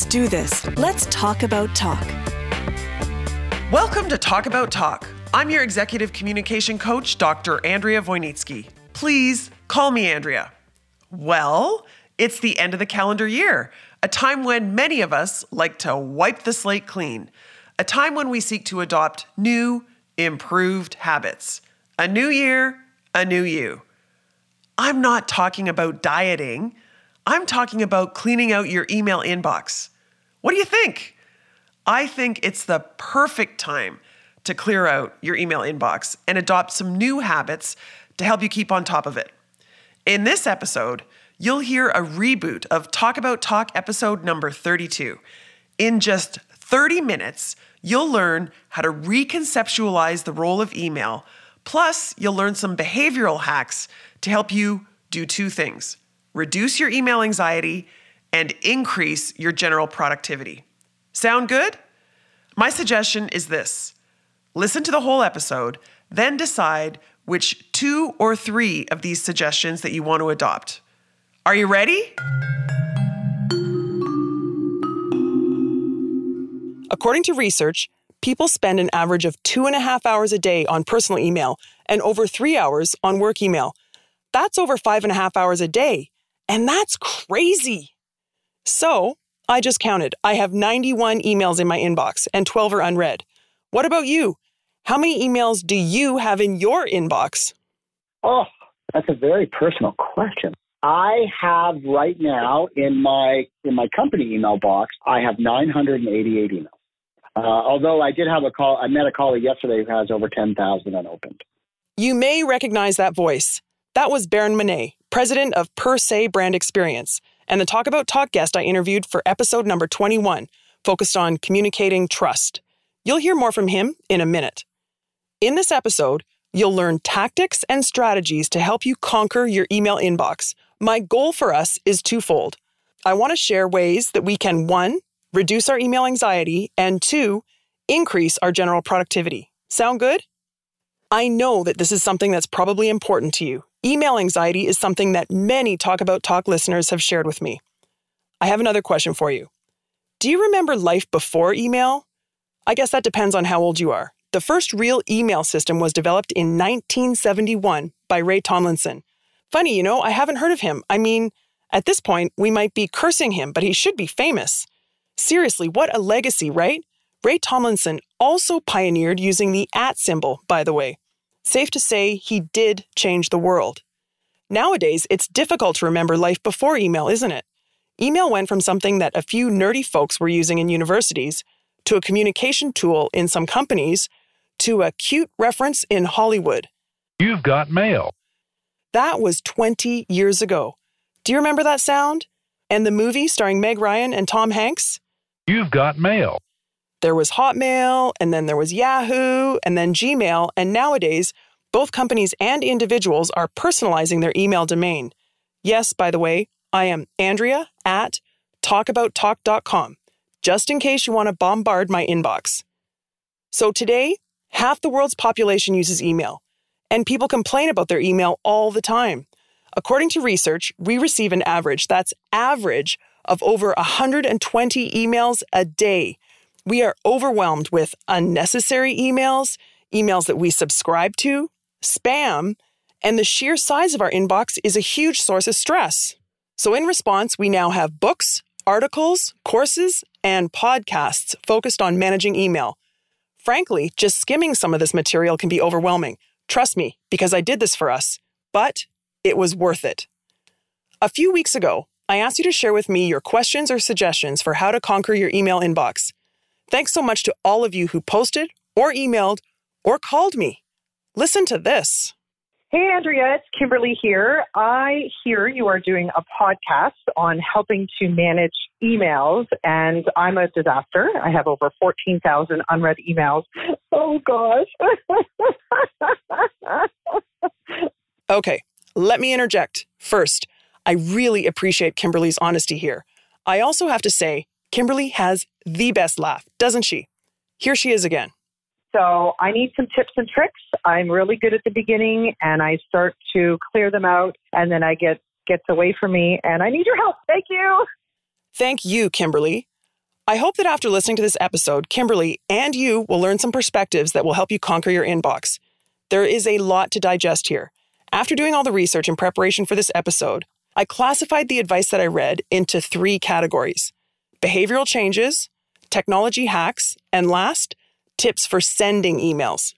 Let's do this. Let's talk about talk. Welcome to Talk About Talk. I'm your executive communication coach, Dr. Andrea Wojnicki. Please call me Andrea. Well, it's the end of the calendar year, a time when many of us like to wipe the slate clean, a time when we seek to adopt new, improved habits. A new year, a new you. I'm not talking about dieting. I'm talking about cleaning out your email inbox. What do you think? I think it's the perfect time to clear out your email inbox and adopt some new habits to help you keep on top of it. In this episode, you'll hear a reboot of Talk About Talk episode number 32. In just 30 minutes, you'll learn how to reconceptualize the role of email. Plus, you'll learn some behavioral hacks to help you do two things reduce your email anxiety and increase your general productivity. Sound good? My suggestion is this listen to the whole episode, then decide which two or three of these suggestions that you want to adopt. Are you ready? According to research, people spend an average of two and a half hours a day on personal email and over three hours on work email. That's over five and a half hours a day, and that's crazy. So, I just counted. I have 91 emails in my inbox, and 12 are unread. What about you? How many emails do you have in your inbox? Oh, that's a very personal question. I have right now in my in my company email box, I have 988 emails. Uh, although I did have a call, I met a caller yesterday who has over 10,000 unopened. You may recognize that voice. That was Baron Manett, president of Per Se Brand Experience, and the Talk About Talk guest I interviewed for episode number 21, focused on communicating trust. You'll hear more from him in a minute. In this episode, you'll learn tactics and strategies to help you conquer your email inbox. My goal for us is twofold. I want to share ways that we can one, reduce our email anxiety, and two, increase our general productivity. Sound good? I know that this is something that's probably important to you. Email anxiety is something that many Talk About Talk listeners have shared with me. I have another question for you. Do you remember life before email? I guess that depends on how old you are. The first real email system was developed in 1971 by Ray Tomlinson. Funny, you know, I haven't heard of him. I mean, at this point, we might be cursing him, but he should be famous. Seriously, what a legacy, right? Ray Tomlinson also pioneered using the at symbol, by the way. Safe to say, he did change the world. Nowadays, it's difficult to remember life before email, isn't it? Email went from something that a few nerdy folks were using in universities to a communication tool in some companies to a cute reference in Hollywood. You've got mail. That was 20 years ago. Do you remember that sound? And the movie starring Meg Ryan and Tom Hanks? You've got mail. There was Hotmail, and then there was Yahoo, and then Gmail, and nowadays, both companies and individuals are personalizing their email domain. Yes, by the way, I am Andrea at talkabouttalk.com, just in case you want to bombard my inbox. So today, half the world's population uses email, and people complain about their email all the time. According to research, we receive an average, that's average, of over 120 emails a day. We are overwhelmed with unnecessary emails, emails that we subscribe to, spam, and the sheer size of our inbox is a huge source of stress. So, in response, we now have books, articles, courses, and podcasts focused on managing email. Frankly, just skimming some of this material can be overwhelming. Trust me, because I did this for us. But it was worth it. A few weeks ago, I asked you to share with me your questions or suggestions for how to conquer your email inbox. Thanks so much to all of you who posted or emailed or called me. Listen to this. Hey, Andrea, it's Kimberly here. I hear you are doing a podcast on helping to manage emails, and I'm a disaster. I have over 14,000 unread emails. Oh, gosh. okay, let me interject. First, I really appreciate Kimberly's honesty here. I also have to say, Kimberly has the best laugh, doesn't she? Here she is again. So I need some tips and tricks. I'm really good at the beginning and I start to clear them out and then I get gets away from me and I need your help. Thank you. Thank you, Kimberly. I hope that after listening to this episode, Kimberly and you will learn some perspectives that will help you conquer your inbox. There is a lot to digest here. After doing all the research in preparation for this episode, I classified the advice that I read into three categories behavioral changes, technology hacks, and last, tips for sending emails.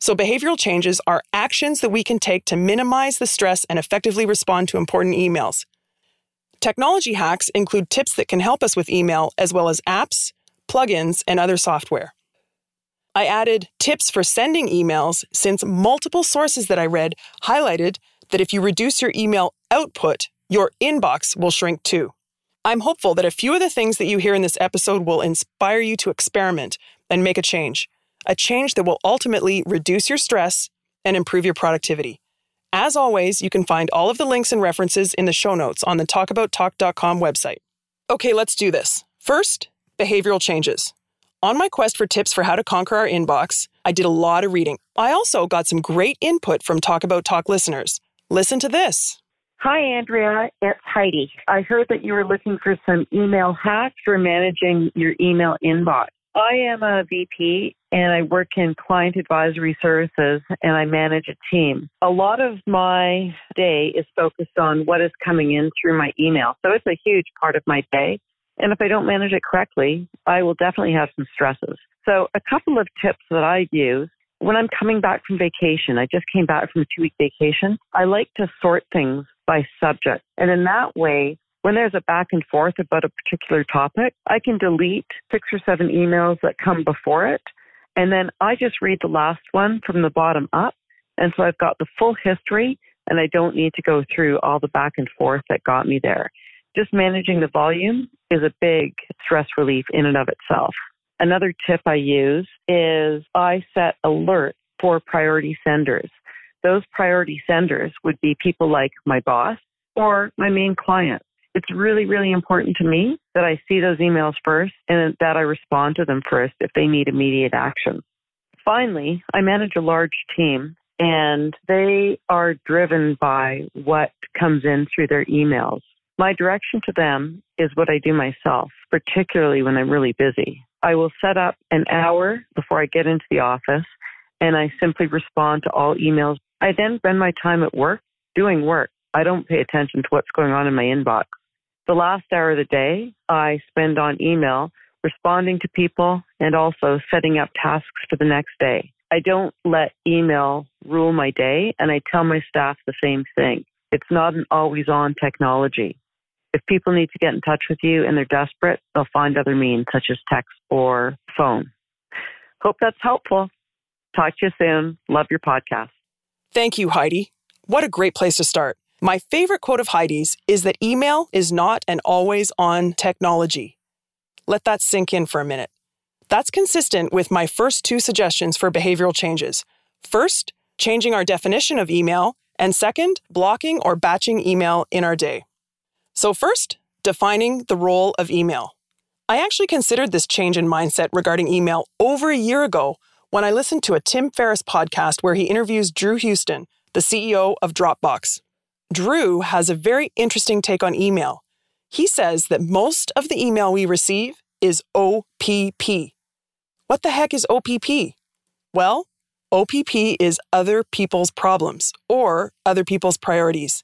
So, behavioral changes are actions that we can take to minimize the stress and effectively respond to important emails. Technology hacks include tips that can help us with email, as well as apps, plugins, and other software. I added tips for sending emails since multiple sources that I read highlighted that if you reduce your email output, your inbox will shrink too. I'm hopeful that a few of the things that you hear in this episode will inspire you to experiment and make a change, a change that will ultimately reduce your stress and improve your productivity. As always, you can find all of the links and references in the show notes on the talkabouttalk.com website. Okay, let's do this. First, behavioral changes. On my quest for tips for how to conquer our inbox, I did a lot of reading. I also got some great input from Talk About Talk listeners. Listen to this. Hi, Andrea. It's Heidi. I heard that you were looking for some email hacks for managing your email inbox. I am a VP and I work in client advisory services and I manage a team. A lot of my day is focused on what is coming in through my email. So it's a huge part of my day. And if I don't manage it correctly, I will definitely have some stresses. So a couple of tips that I use when I'm coming back from vacation, I just came back from a two week vacation. I like to sort things by subject. And in that way, when there's a back and forth about a particular topic, I can delete six or seven emails that come before it. And then I just read the last one from the bottom up. And so I've got the full history and I don't need to go through all the back and forth that got me there. Just managing the volume is a big stress relief in and of itself. Another tip I use is I set alerts for priority senders. Those priority senders would be people like my boss or my main client. It's really, really important to me that I see those emails first and that I respond to them first if they need immediate action. Finally, I manage a large team and they are driven by what comes in through their emails. My direction to them is what I do myself, particularly when I'm really busy. I will set up an hour before I get into the office and I simply respond to all emails I then spend my time at work doing work. I don't pay attention to what's going on in my inbox. The last hour of the day I spend on email responding to people and also setting up tasks for the next day. I don't let email rule my day and I tell my staff the same thing. It's not an always on technology. If people need to get in touch with you and they're desperate, they'll find other means such as text or phone. Hope that's helpful. Talk to you soon. Love your podcast. Thank you, Heidi. What a great place to start. My favorite quote of Heidi's is that email is not an always on technology. Let that sink in for a minute. That's consistent with my first two suggestions for behavioral changes. First, changing our definition of email, and second, blocking or batching email in our day. So, first, defining the role of email. I actually considered this change in mindset regarding email over a year ago when I listened to a Tim Ferriss podcast where he interviews Drew Houston, the CEO of Dropbox. Drew has a very interesting take on email. He says that most of the email we receive is OPP. What the heck is OPP? Well, OPP is other people's problems or other people's priorities.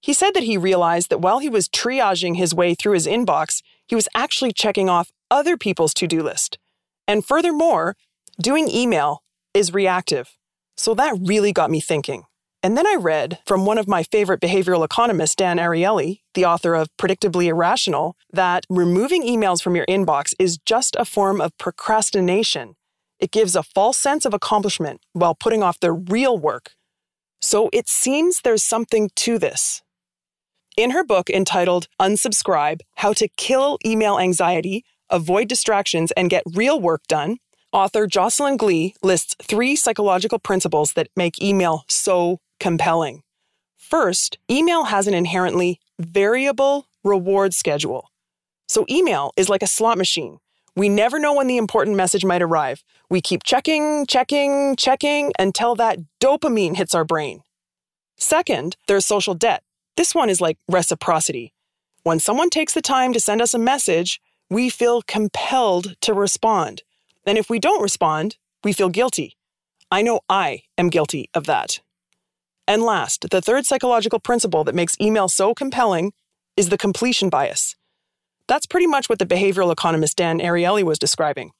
He said that he realized that while he was triaging his way through his inbox, he was actually checking off other people's to do list. And furthermore, Doing email is reactive. So that really got me thinking. And then I read from one of my favorite behavioral economists, Dan Ariely, the author of Predictably Irrational, that removing emails from your inbox is just a form of procrastination. It gives a false sense of accomplishment while putting off the real work. So it seems there's something to this. In her book entitled Unsubscribe How to Kill Email Anxiety, Avoid Distractions, and Get Real Work Done, Author Jocelyn Glei lists three psychological principles that make email so compelling. First, email has an inherently variable reward schedule. So, email is like a slot machine. We never know when the important message might arrive. We keep checking, checking, checking until that dopamine hits our brain. Second, there's social debt. This one is like reciprocity. When someone takes the time to send us a message, we feel compelled to respond. And if we don't respond, we feel guilty. I know I am guilty of that. And last, the third psychological principle that makes email so compelling is the completion bias. That's pretty much what the behavioral economist Dan Ariely was describing.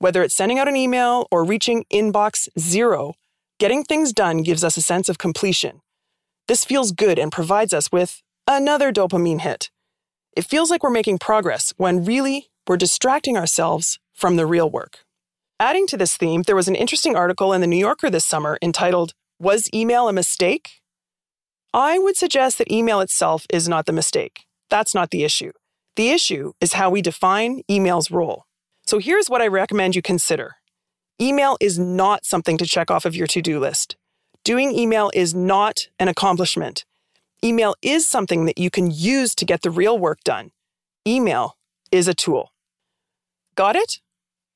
Whether it's sending out an email or reaching inbox zero, getting things done gives us a sense of completion. This feels good and provides us with another dopamine hit. It feels like we're making progress when really we're distracting ourselves from the real work. Adding to this theme, there was an interesting article in the New Yorker this summer entitled, Was Email a Mistake? I would suggest that email itself is not the mistake. That's not the issue. The issue is how we define email's role. So here's what I recommend you consider email is not something to check off of your to do list. Doing email is not an accomplishment. Email is something that you can use to get the real work done. Email is a tool. Got it?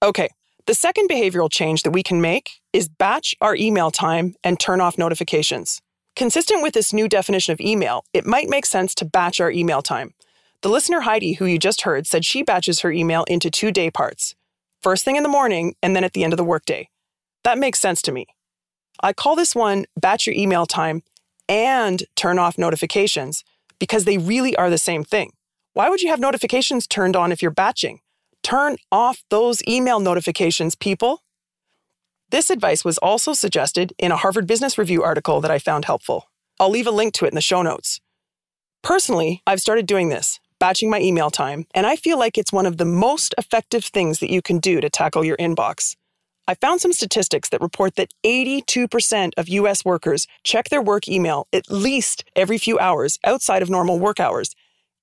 Okay. The second behavioral change that we can make is batch our email time and turn off notifications. Consistent with this new definition of email, it might make sense to batch our email time. The listener Heidi, who you just heard, said she batches her email into two day parts first thing in the morning and then at the end of the workday. That makes sense to me. I call this one batch your email time and turn off notifications because they really are the same thing. Why would you have notifications turned on if you're batching? Turn off those email notifications, people. This advice was also suggested in a Harvard Business Review article that I found helpful. I'll leave a link to it in the show notes. Personally, I've started doing this, batching my email time, and I feel like it's one of the most effective things that you can do to tackle your inbox. I found some statistics that report that 82% of US workers check their work email at least every few hours outside of normal work hours.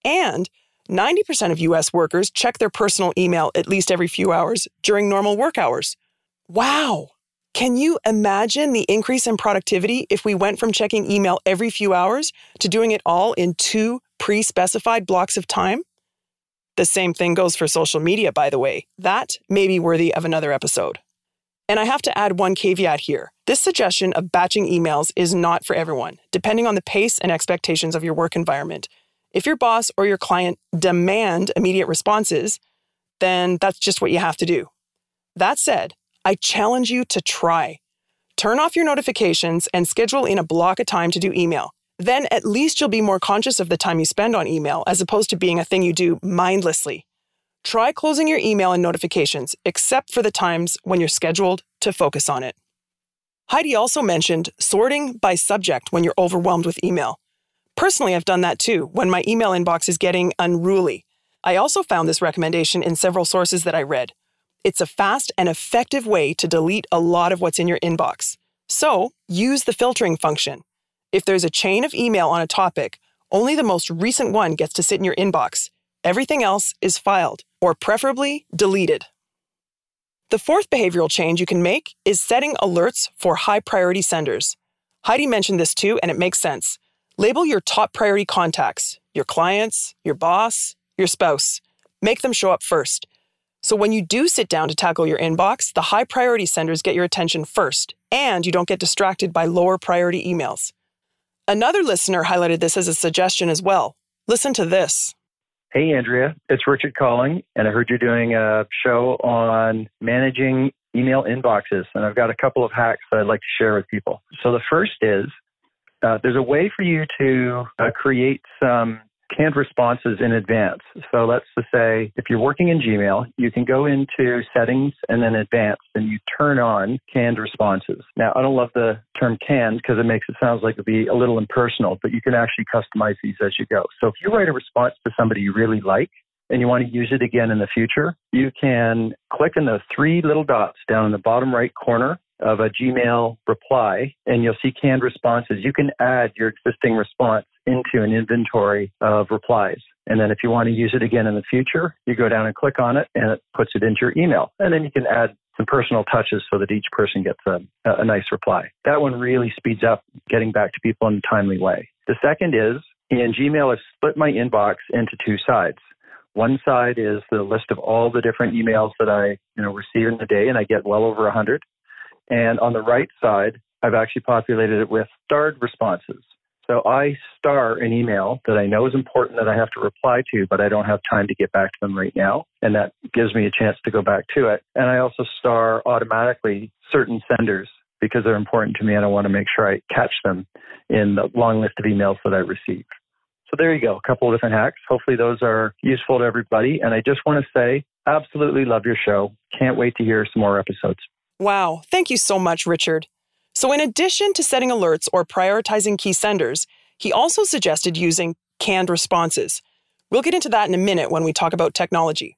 And 90% of US workers check their personal email at least every few hours during normal work hours. Wow! Can you imagine the increase in productivity if we went from checking email every few hours to doing it all in two pre specified blocks of time? The same thing goes for social media, by the way. That may be worthy of another episode. And I have to add one caveat here. This suggestion of batching emails is not for everyone, depending on the pace and expectations of your work environment. If your boss or your client demand immediate responses, then that's just what you have to do. That said, I challenge you to try. Turn off your notifications and schedule in a block of time to do email. Then at least you'll be more conscious of the time you spend on email as opposed to being a thing you do mindlessly. Try closing your email and notifications, except for the times when you're scheduled to focus on it. Heidi also mentioned sorting by subject when you're overwhelmed with email. Personally, I've done that too when my email inbox is getting unruly. I also found this recommendation in several sources that I read. It's a fast and effective way to delete a lot of what's in your inbox. So, use the filtering function. If there's a chain of email on a topic, only the most recent one gets to sit in your inbox. Everything else is filed or preferably deleted. The fourth behavioral change you can make is setting alerts for high priority senders. Heidi mentioned this too, and it makes sense. Label your top priority contacts, your clients, your boss, your spouse. Make them show up first. So when you do sit down to tackle your inbox, the high priority senders get your attention first, and you don't get distracted by lower priority emails. Another listener highlighted this as a suggestion as well. Listen to this. Hey, Andrea, it's Richard calling, and I heard you're doing a show on managing email inboxes, and I've got a couple of hacks that I'd like to share with people. So the first is uh, there's a way for you to uh, create some canned responses in advance. So let's just say if you're working in Gmail, you can go into settings and then advanced and you turn on canned responses. Now, I don't love the term canned because it makes it sound like it'd be a little impersonal, but you can actually customize these as you go. So if you write a response to somebody you really like, and you want to use it again in the future, you can click on the three little dots down in the bottom right corner of a Gmail reply and you'll see canned responses. You can add your existing response into an inventory of replies. And then if you want to use it again in the future, you go down and click on it and it puts it into your email. And then you can add some personal touches so that each person gets a, a nice reply. That one really speeds up getting back to people in a timely way. The second is in Gmail, I've split my inbox into two sides. One side is the list of all the different emails that I, you know, receive in a day, and I get well over 100. And on the right side, I've actually populated it with starred responses. So I star an email that I know is important that I have to reply to, but I don't have time to get back to them right now. And that gives me a chance to go back to it. And I also star automatically certain senders because they're important to me and I want to make sure I catch them in the long list of emails that I receive. So there you go, a couple of different hacks. Hopefully those are useful to everybody. And I just want to say, absolutely love your show. Can't wait to hear some more episodes. Wow, thank you so much, Richard. So, in addition to setting alerts or prioritizing key senders, he also suggested using canned responses. We'll get into that in a minute when we talk about technology.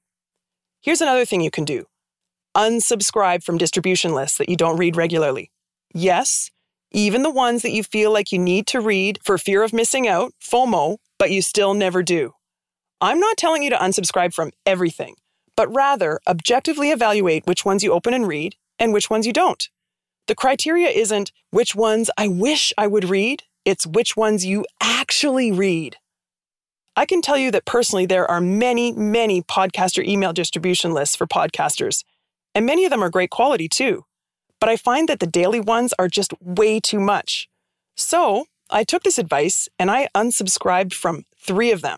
Here's another thing you can do unsubscribe from distribution lists that you don't read regularly. Yes, even the ones that you feel like you need to read for fear of missing out, FOMO, but you still never do. I'm not telling you to unsubscribe from everything, but rather objectively evaluate which ones you open and read and which ones you don't. The criteria isn't which ones I wish I would read, it's which ones you actually read. I can tell you that personally, there are many, many podcaster email distribution lists for podcasters, and many of them are great quality too. But I find that the daily ones are just way too much. So I took this advice and I unsubscribed from three of them.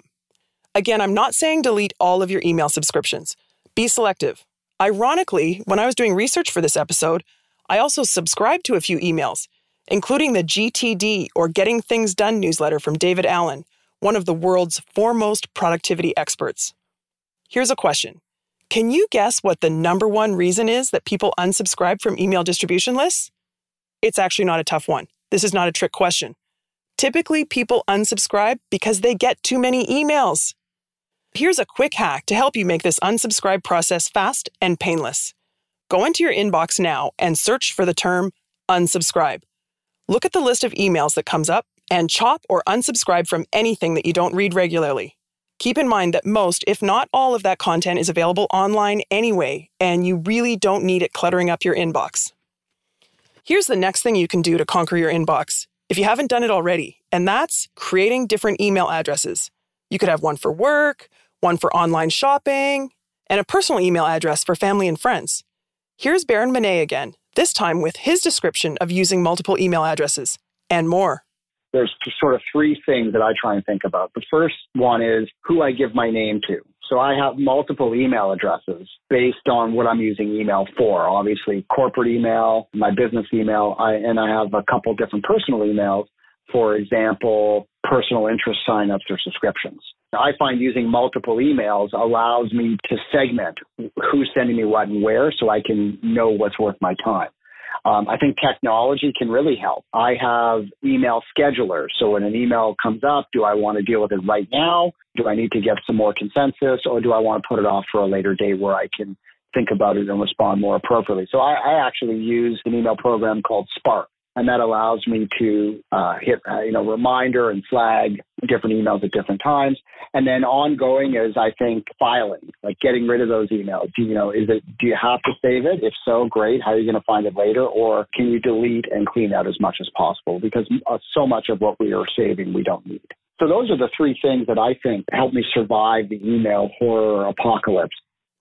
Again, I'm not saying delete all of your email subscriptions. Be selective. Ironically, when I was doing research for this episode, I also subscribe to a few emails, including the GTD or Getting Things Done newsletter from David Allen, one of the world's foremost productivity experts. Here's a question Can you guess what the number one reason is that people unsubscribe from email distribution lists? It's actually not a tough one. This is not a trick question. Typically, people unsubscribe because they get too many emails. Here's a quick hack to help you make this unsubscribe process fast and painless. Go into your inbox now and search for the term unsubscribe. Look at the list of emails that comes up and chop or unsubscribe from anything that you don't read regularly. Keep in mind that most, if not all, of that content is available online anyway, and you really don't need it cluttering up your inbox. Here's the next thing you can do to conquer your inbox, if you haven't done it already, and that's creating different email addresses. You could have one for work, one for online shopping, and a personal email address for family and friends. Here's Baron Manett again, this time with his description of using multiple email addresses and more. There's sort of three things that I try and think about. The first one is who I give my name to. So I have multiple email addresses based on what I'm using email for. Obviously, corporate email, my business email, I, and I have a couple different personal emails. For example, personal interest signups or subscriptions. I find using multiple emails allows me to segment who's sending me what and where so I can know what's worth my time. Um, I think technology can really help. I have email schedulers. So when an email comes up, do I want to deal with it right now? Do I need to get some more consensus or do I want to put it off for a later date where I can think about it and respond more appropriately? So I, I actually use an email program called Spark and that allows me to uh, hit uh, you know reminder and flag different emails at different times. And then ongoing is i think filing like getting rid of those emails. Do you know is it do you have to save it? If so great. How are you going to find it later? Or can you delete and clean out as much as possible? Because uh, so much of what we are saving we don't need. So those are the three things that i think help me survive the email horror apocalypse.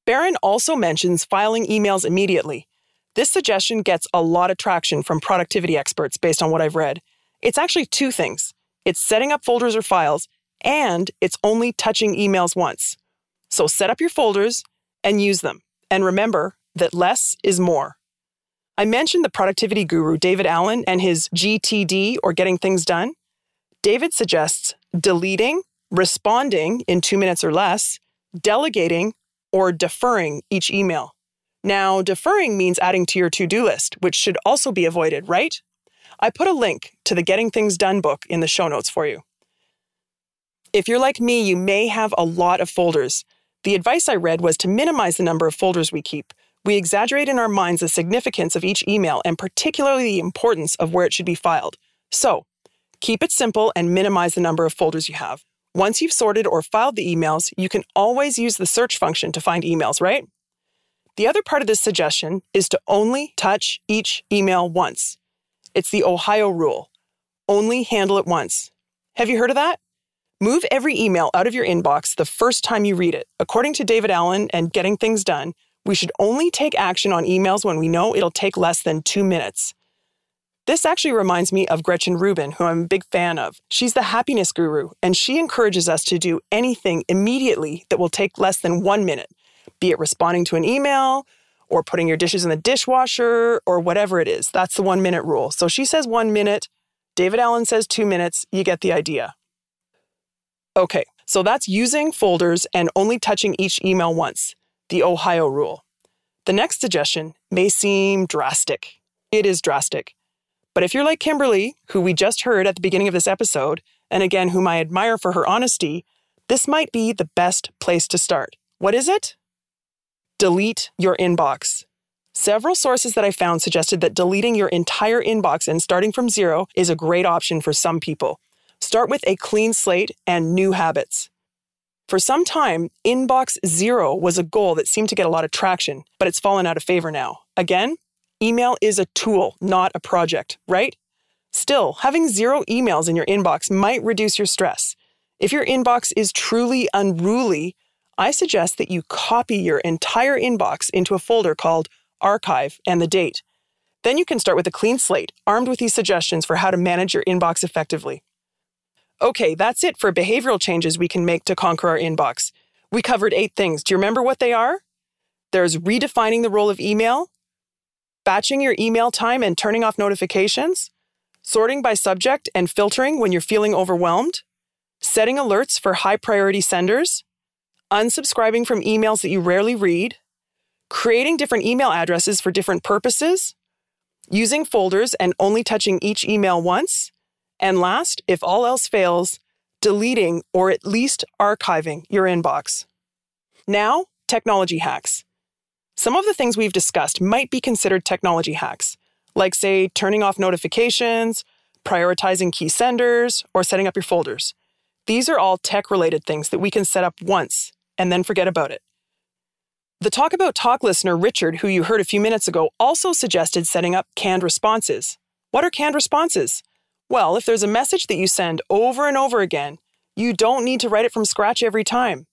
Baron also mentions filing emails immediately this suggestion gets a lot of traction from productivity experts based on what I've read. It's actually two things it's setting up folders or files, and it's only touching emails once. So set up your folders and use them. And remember that less is more. I mentioned the productivity guru David Allen and his GTD or getting things done. David suggests deleting, responding in two minutes or less, delegating, or deferring each email. Now, deferring means adding to your to do list, which should also be avoided, right? I put a link to the Getting Things Done book in the show notes for you. If you're like me, you may have a lot of folders. The advice I read was to minimize the number of folders we keep. We exaggerate in our minds the significance of each email and particularly the importance of where it should be filed. So, keep it simple and minimize the number of folders you have. Once you've sorted or filed the emails, you can always use the search function to find emails, right? The other part of this suggestion is to only touch each email once. It's the Ohio rule only handle it once. Have you heard of that? Move every email out of your inbox the first time you read it. According to David Allen and Getting Things Done, we should only take action on emails when we know it'll take less than two minutes. This actually reminds me of Gretchen Rubin, who I'm a big fan of. She's the happiness guru, and she encourages us to do anything immediately that will take less than one minute, be it responding to an email or putting your dishes in the dishwasher or whatever it is. That's the one minute rule. So she says one minute, David Allen says two minutes. You get the idea. Okay, so that's using folders and only touching each email once, the Ohio rule. The next suggestion may seem drastic. It is drastic. But if you're like Kimberly, who we just heard at the beginning of this episode, and again, whom I admire for her honesty, this might be the best place to start. What is it? Delete your inbox. Several sources that I found suggested that deleting your entire inbox and starting from zero is a great option for some people. Start with a clean slate and new habits. For some time, inbox zero was a goal that seemed to get a lot of traction, but it's fallen out of favor now. Again, email is a tool, not a project, right? Still, having zero emails in your inbox might reduce your stress. If your inbox is truly unruly, I suggest that you copy your entire inbox into a folder called Archive and the date. Then you can start with a clean slate, armed with these suggestions for how to manage your inbox effectively. Okay, that's it for behavioral changes we can make to conquer our inbox. We covered eight things. Do you remember what they are? There's redefining the role of email, batching your email time and turning off notifications, sorting by subject and filtering when you're feeling overwhelmed, setting alerts for high priority senders, unsubscribing from emails that you rarely read, creating different email addresses for different purposes, using folders and only touching each email once, and last, if all else fails, deleting or at least archiving your inbox. Now, technology hacks. Some of the things we've discussed might be considered technology hacks, like, say, turning off notifications, prioritizing key senders, or setting up your folders. These are all tech related things that we can set up once and then forget about it. The Talk About Talk listener, Richard, who you heard a few minutes ago, also suggested setting up canned responses. What are canned responses? Well, if there's a message that you send over and over again, you don't need to write it from scratch every time.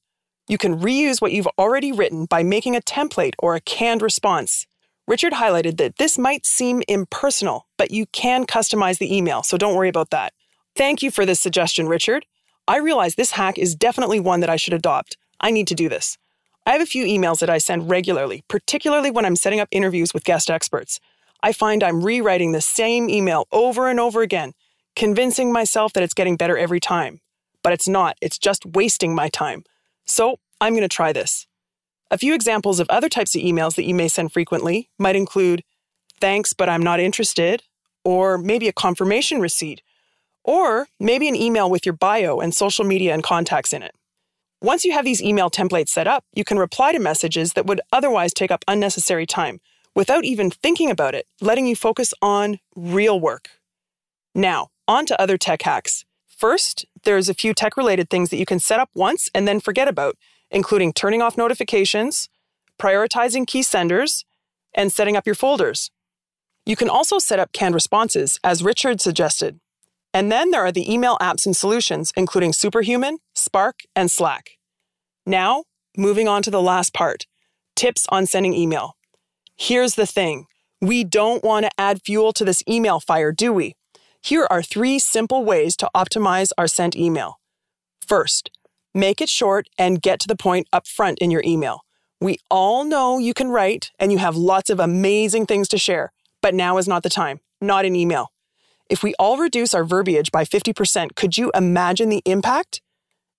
You can reuse what you've already written by making a template or a canned response. Richard highlighted that this might seem impersonal, but you can customize the email, so don't worry about that. Thank you for this suggestion, Richard. I realize this hack is definitely one that I should adopt. I need to do this. I have a few emails that I send regularly, particularly when I'm setting up interviews with guest experts. I find I'm rewriting the same email over and over again, convincing myself that it's getting better every time. But it's not, it's just wasting my time. So I'm going to try this. A few examples of other types of emails that you may send frequently might include thanks, but I'm not interested, or maybe a confirmation receipt, or maybe an email with your bio and social media and contacts in it. Once you have these email templates set up, you can reply to messages that would otherwise take up unnecessary time without even thinking about it, letting you focus on real work. Now, on to other tech hacks. First, there's a few tech related things that you can set up once and then forget about, including turning off notifications, prioritizing key senders, and setting up your folders. You can also set up canned responses, as Richard suggested. And then there are the email apps and solutions, including Superhuman, Spark, and Slack. Now, moving on to the last part tips on sending email. Here's the thing we don't want to add fuel to this email fire, do we? Here are three simple ways to optimize our sent email. First, make it short and get to the point up front in your email. We all know you can write and you have lots of amazing things to share, but now is not the time, not in email. If we all reduce our verbiage by 50%, could you imagine the impact?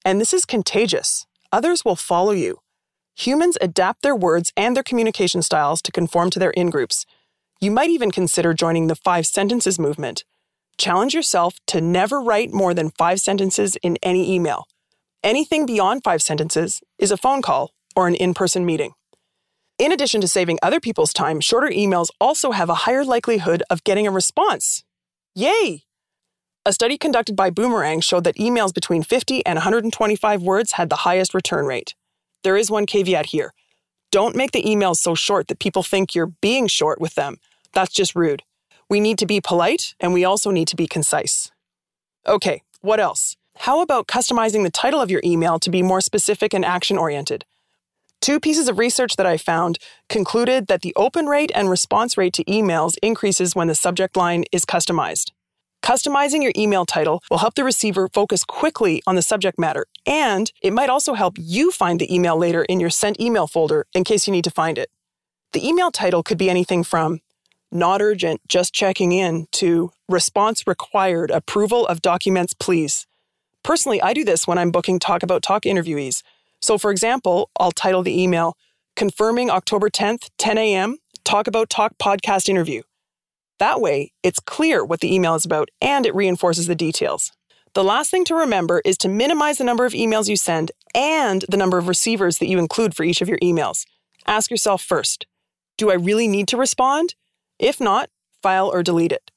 And this is contagious. Others will follow you. Humans adapt their words and their communication styles to conform to their in groups. You might even consider joining the five sentences movement. Challenge yourself to never write more than five sentences in any email. Anything beyond five sentences is a phone call or an in person meeting. In addition to saving other people's time, shorter emails also have a higher likelihood of getting a response Yay! A study conducted by Boomerang showed that emails between 50 and 125 words had the highest return rate. There is one caveat here. Don't make the emails so short that people think you're being short with them. That's just rude. We need to be polite and we also need to be concise. Okay, what else? How about customizing the title of your email to be more specific and action oriented? Two pieces of research that I found concluded that the open rate and response rate to emails increases when the subject line is customized. Customizing your email title will help the receiver focus quickly on the subject matter, and it might also help you find the email later in your sent email folder in case you need to find it. The email title could be anything from not urgent, just checking in to response required, approval of documents, please. Personally, I do this when I'm booking Talk About Talk interviewees. So, for example, I'll title the email Confirming October 10th, 10 a.m., Talk About Talk podcast interview. That way, it's clear what the email is about and it reinforces the details. The last thing to remember is to minimize the number of emails you send and the number of receivers that you include for each of your emails. Ask yourself first Do I really need to respond? If not, file or delete it.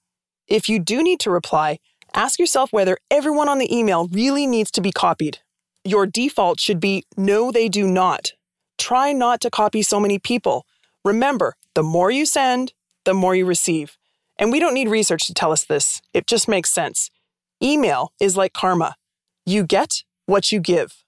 If you do need to reply, ask yourself whether everyone on the email really needs to be copied. Your default should be no, they do not. Try not to copy so many people. Remember, the more you send, the more you receive. And we don't need research to tell us this, it just makes sense. Email is like karma you get what you give.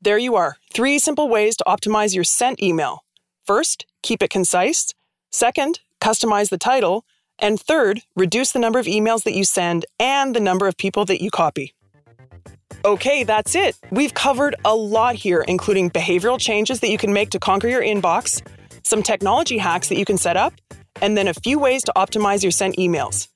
There you are three simple ways to optimize your sent email. First, keep it concise. Second, customize the title. And third, reduce the number of emails that you send and the number of people that you copy. Okay, that's it. We've covered a lot here, including behavioral changes that you can make to conquer your inbox, some technology hacks that you can set up, and then a few ways to optimize your sent emails.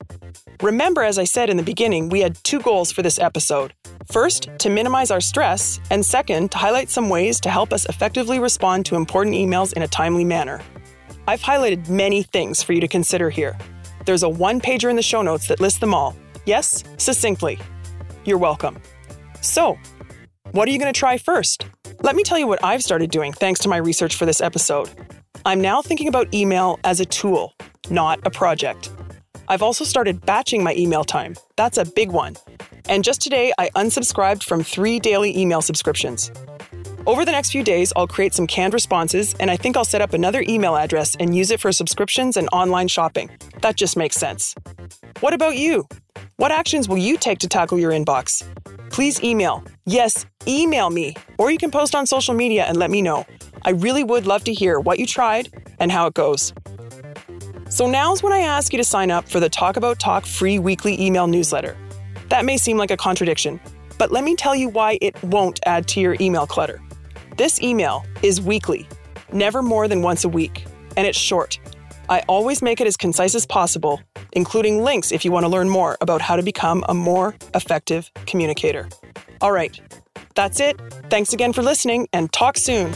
Remember, as I said in the beginning, we had two goals for this episode. First, to minimize our stress, and second, to highlight some ways to help us effectively respond to important emails in a timely manner. I've highlighted many things for you to consider here. There's a one pager in the show notes that lists them all. Yes, succinctly. You're welcome. So, what are you going to try first? Let me tell you what I've started doing thanks to my research for this episode. I'm now thinking about email as a tool, not a project. I've also started batching my email time. That's a big one. And just today, I unsubscribed from three daily email subscriptions. Over the next few days, I'll create some canned responses, and I think I'll set up another email address and use it for subscriptions and online shopping. That just makes sense. What about you? What actions will you take to tackle your inbox? Please email. Yes, email me. Or you can post on social media and let me know. I really would love to hear what you tried and how it goes. So now's when I ask you to sign up for the Talk About Talk free weekly email newsletter. That may seem like a contradiction, but let me tell you why it won't add to your email clutter. This email is weekly, never more than once a week, and it's short. I always make it as concise as possible, including links if you want to learn more about how to become a more effective communicator. All right, that's it. Thanks again for listening and talk soon.